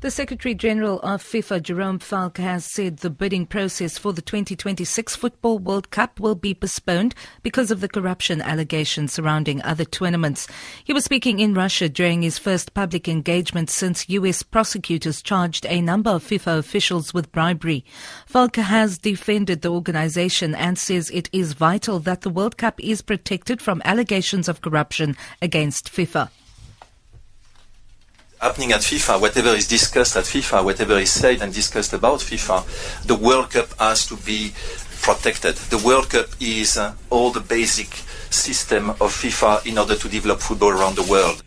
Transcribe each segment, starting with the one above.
The Secretary General of FIFA, Jerome Valcke, has said the bidding process for the 2026 Football World Cup will be postponed because of the corruption allegations surrounding other tournaments. He was speaking in Russia during his first public engagement since U.S. prosecutors charged a number of FIFA officials with bribery. Valcke has defended the organization and says it is vital that the World Cup is protected from allegations of corruption against FIFA happening at FIFA, whatever is discussed at FIFA, whatever is said and discussed about FIFA, the World Cup has to be protected. The World Cup is uh, all the basic system of FIFA in order to develop football around the world.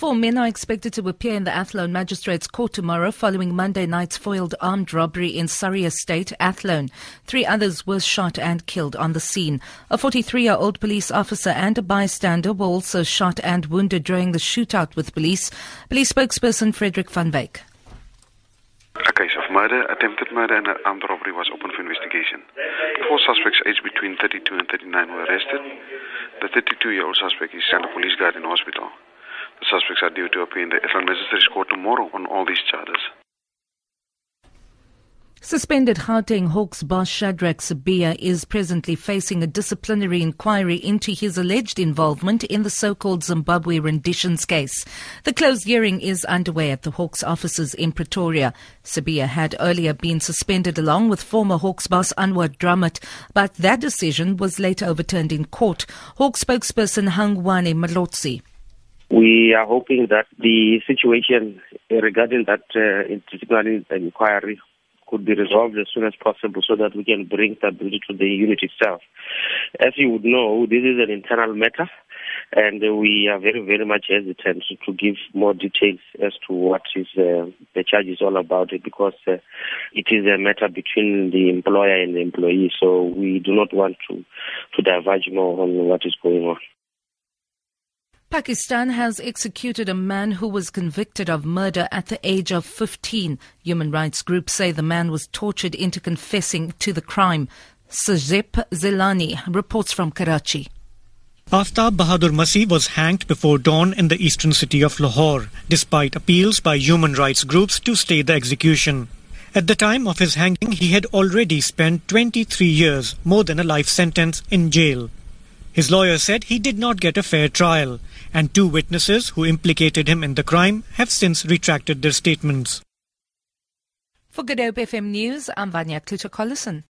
Four men are expected to appear in the Athlone Magistrates Court tomorrow following Monday night's foiled armed robbery in Surrey Estate, Athlone. Three others were shot and killed on the scene. A 43-year-old police officer and a bystander were also shot and wounded during the shootout with police. Police spokesperson Frederick van Wyk. A case of murder, attempted murder, and armed robbery was open for investigation. Four suspects aged between 32 and 39 were arrested. The 32-year-old suspect is under police guard in hospital. Suspects are due to appear in the Athlone Magistrates Court tomorrow on all these charges. Suspended Gauteng Hawks boss Shadrack Sibiya is presently facing a disciplinary inquiry into his alleged involvement in the so-called Zimbabwe renditions case. The closed hearing is underway at the Hawks offices in Pretoria. Sibiya had earlier been suspended along with former Hawks boss Anwar Dramat, but that decision was later overturned in court. Hawks spokesperson Hangwani Mulaudzi we are hoping that the situation regarding that uh, inquiry could be resolved as soon as possible so that we can bring stability to the unit itself. As you would know, this is an internal matter and we are very, very much hesitant to give more details as to what is uh, the charge is all about because uh, it is a matter between the employer and the employee. So we do not want to, to diverge more on what is going on. Pakistan has executed a man who was convicted of murder at the age of 15. Human rights groups say the man was tortured into confessing to the crime. Shahzeb Jillani reports from Karachi. Aftab Bahadur Masih was hanged before dawn in the eastern city of Lahore, despite appeals by human rights groups to stay the execution. At the time of his hanging, he had already spent 23 years, more than a life sentence, in jail. His lawyer said he did not get a fair trial and two witnesses who implicated him in the crime have since retracted their statements. For Good Hope FM News, I'm Vanya Kluter-Collison.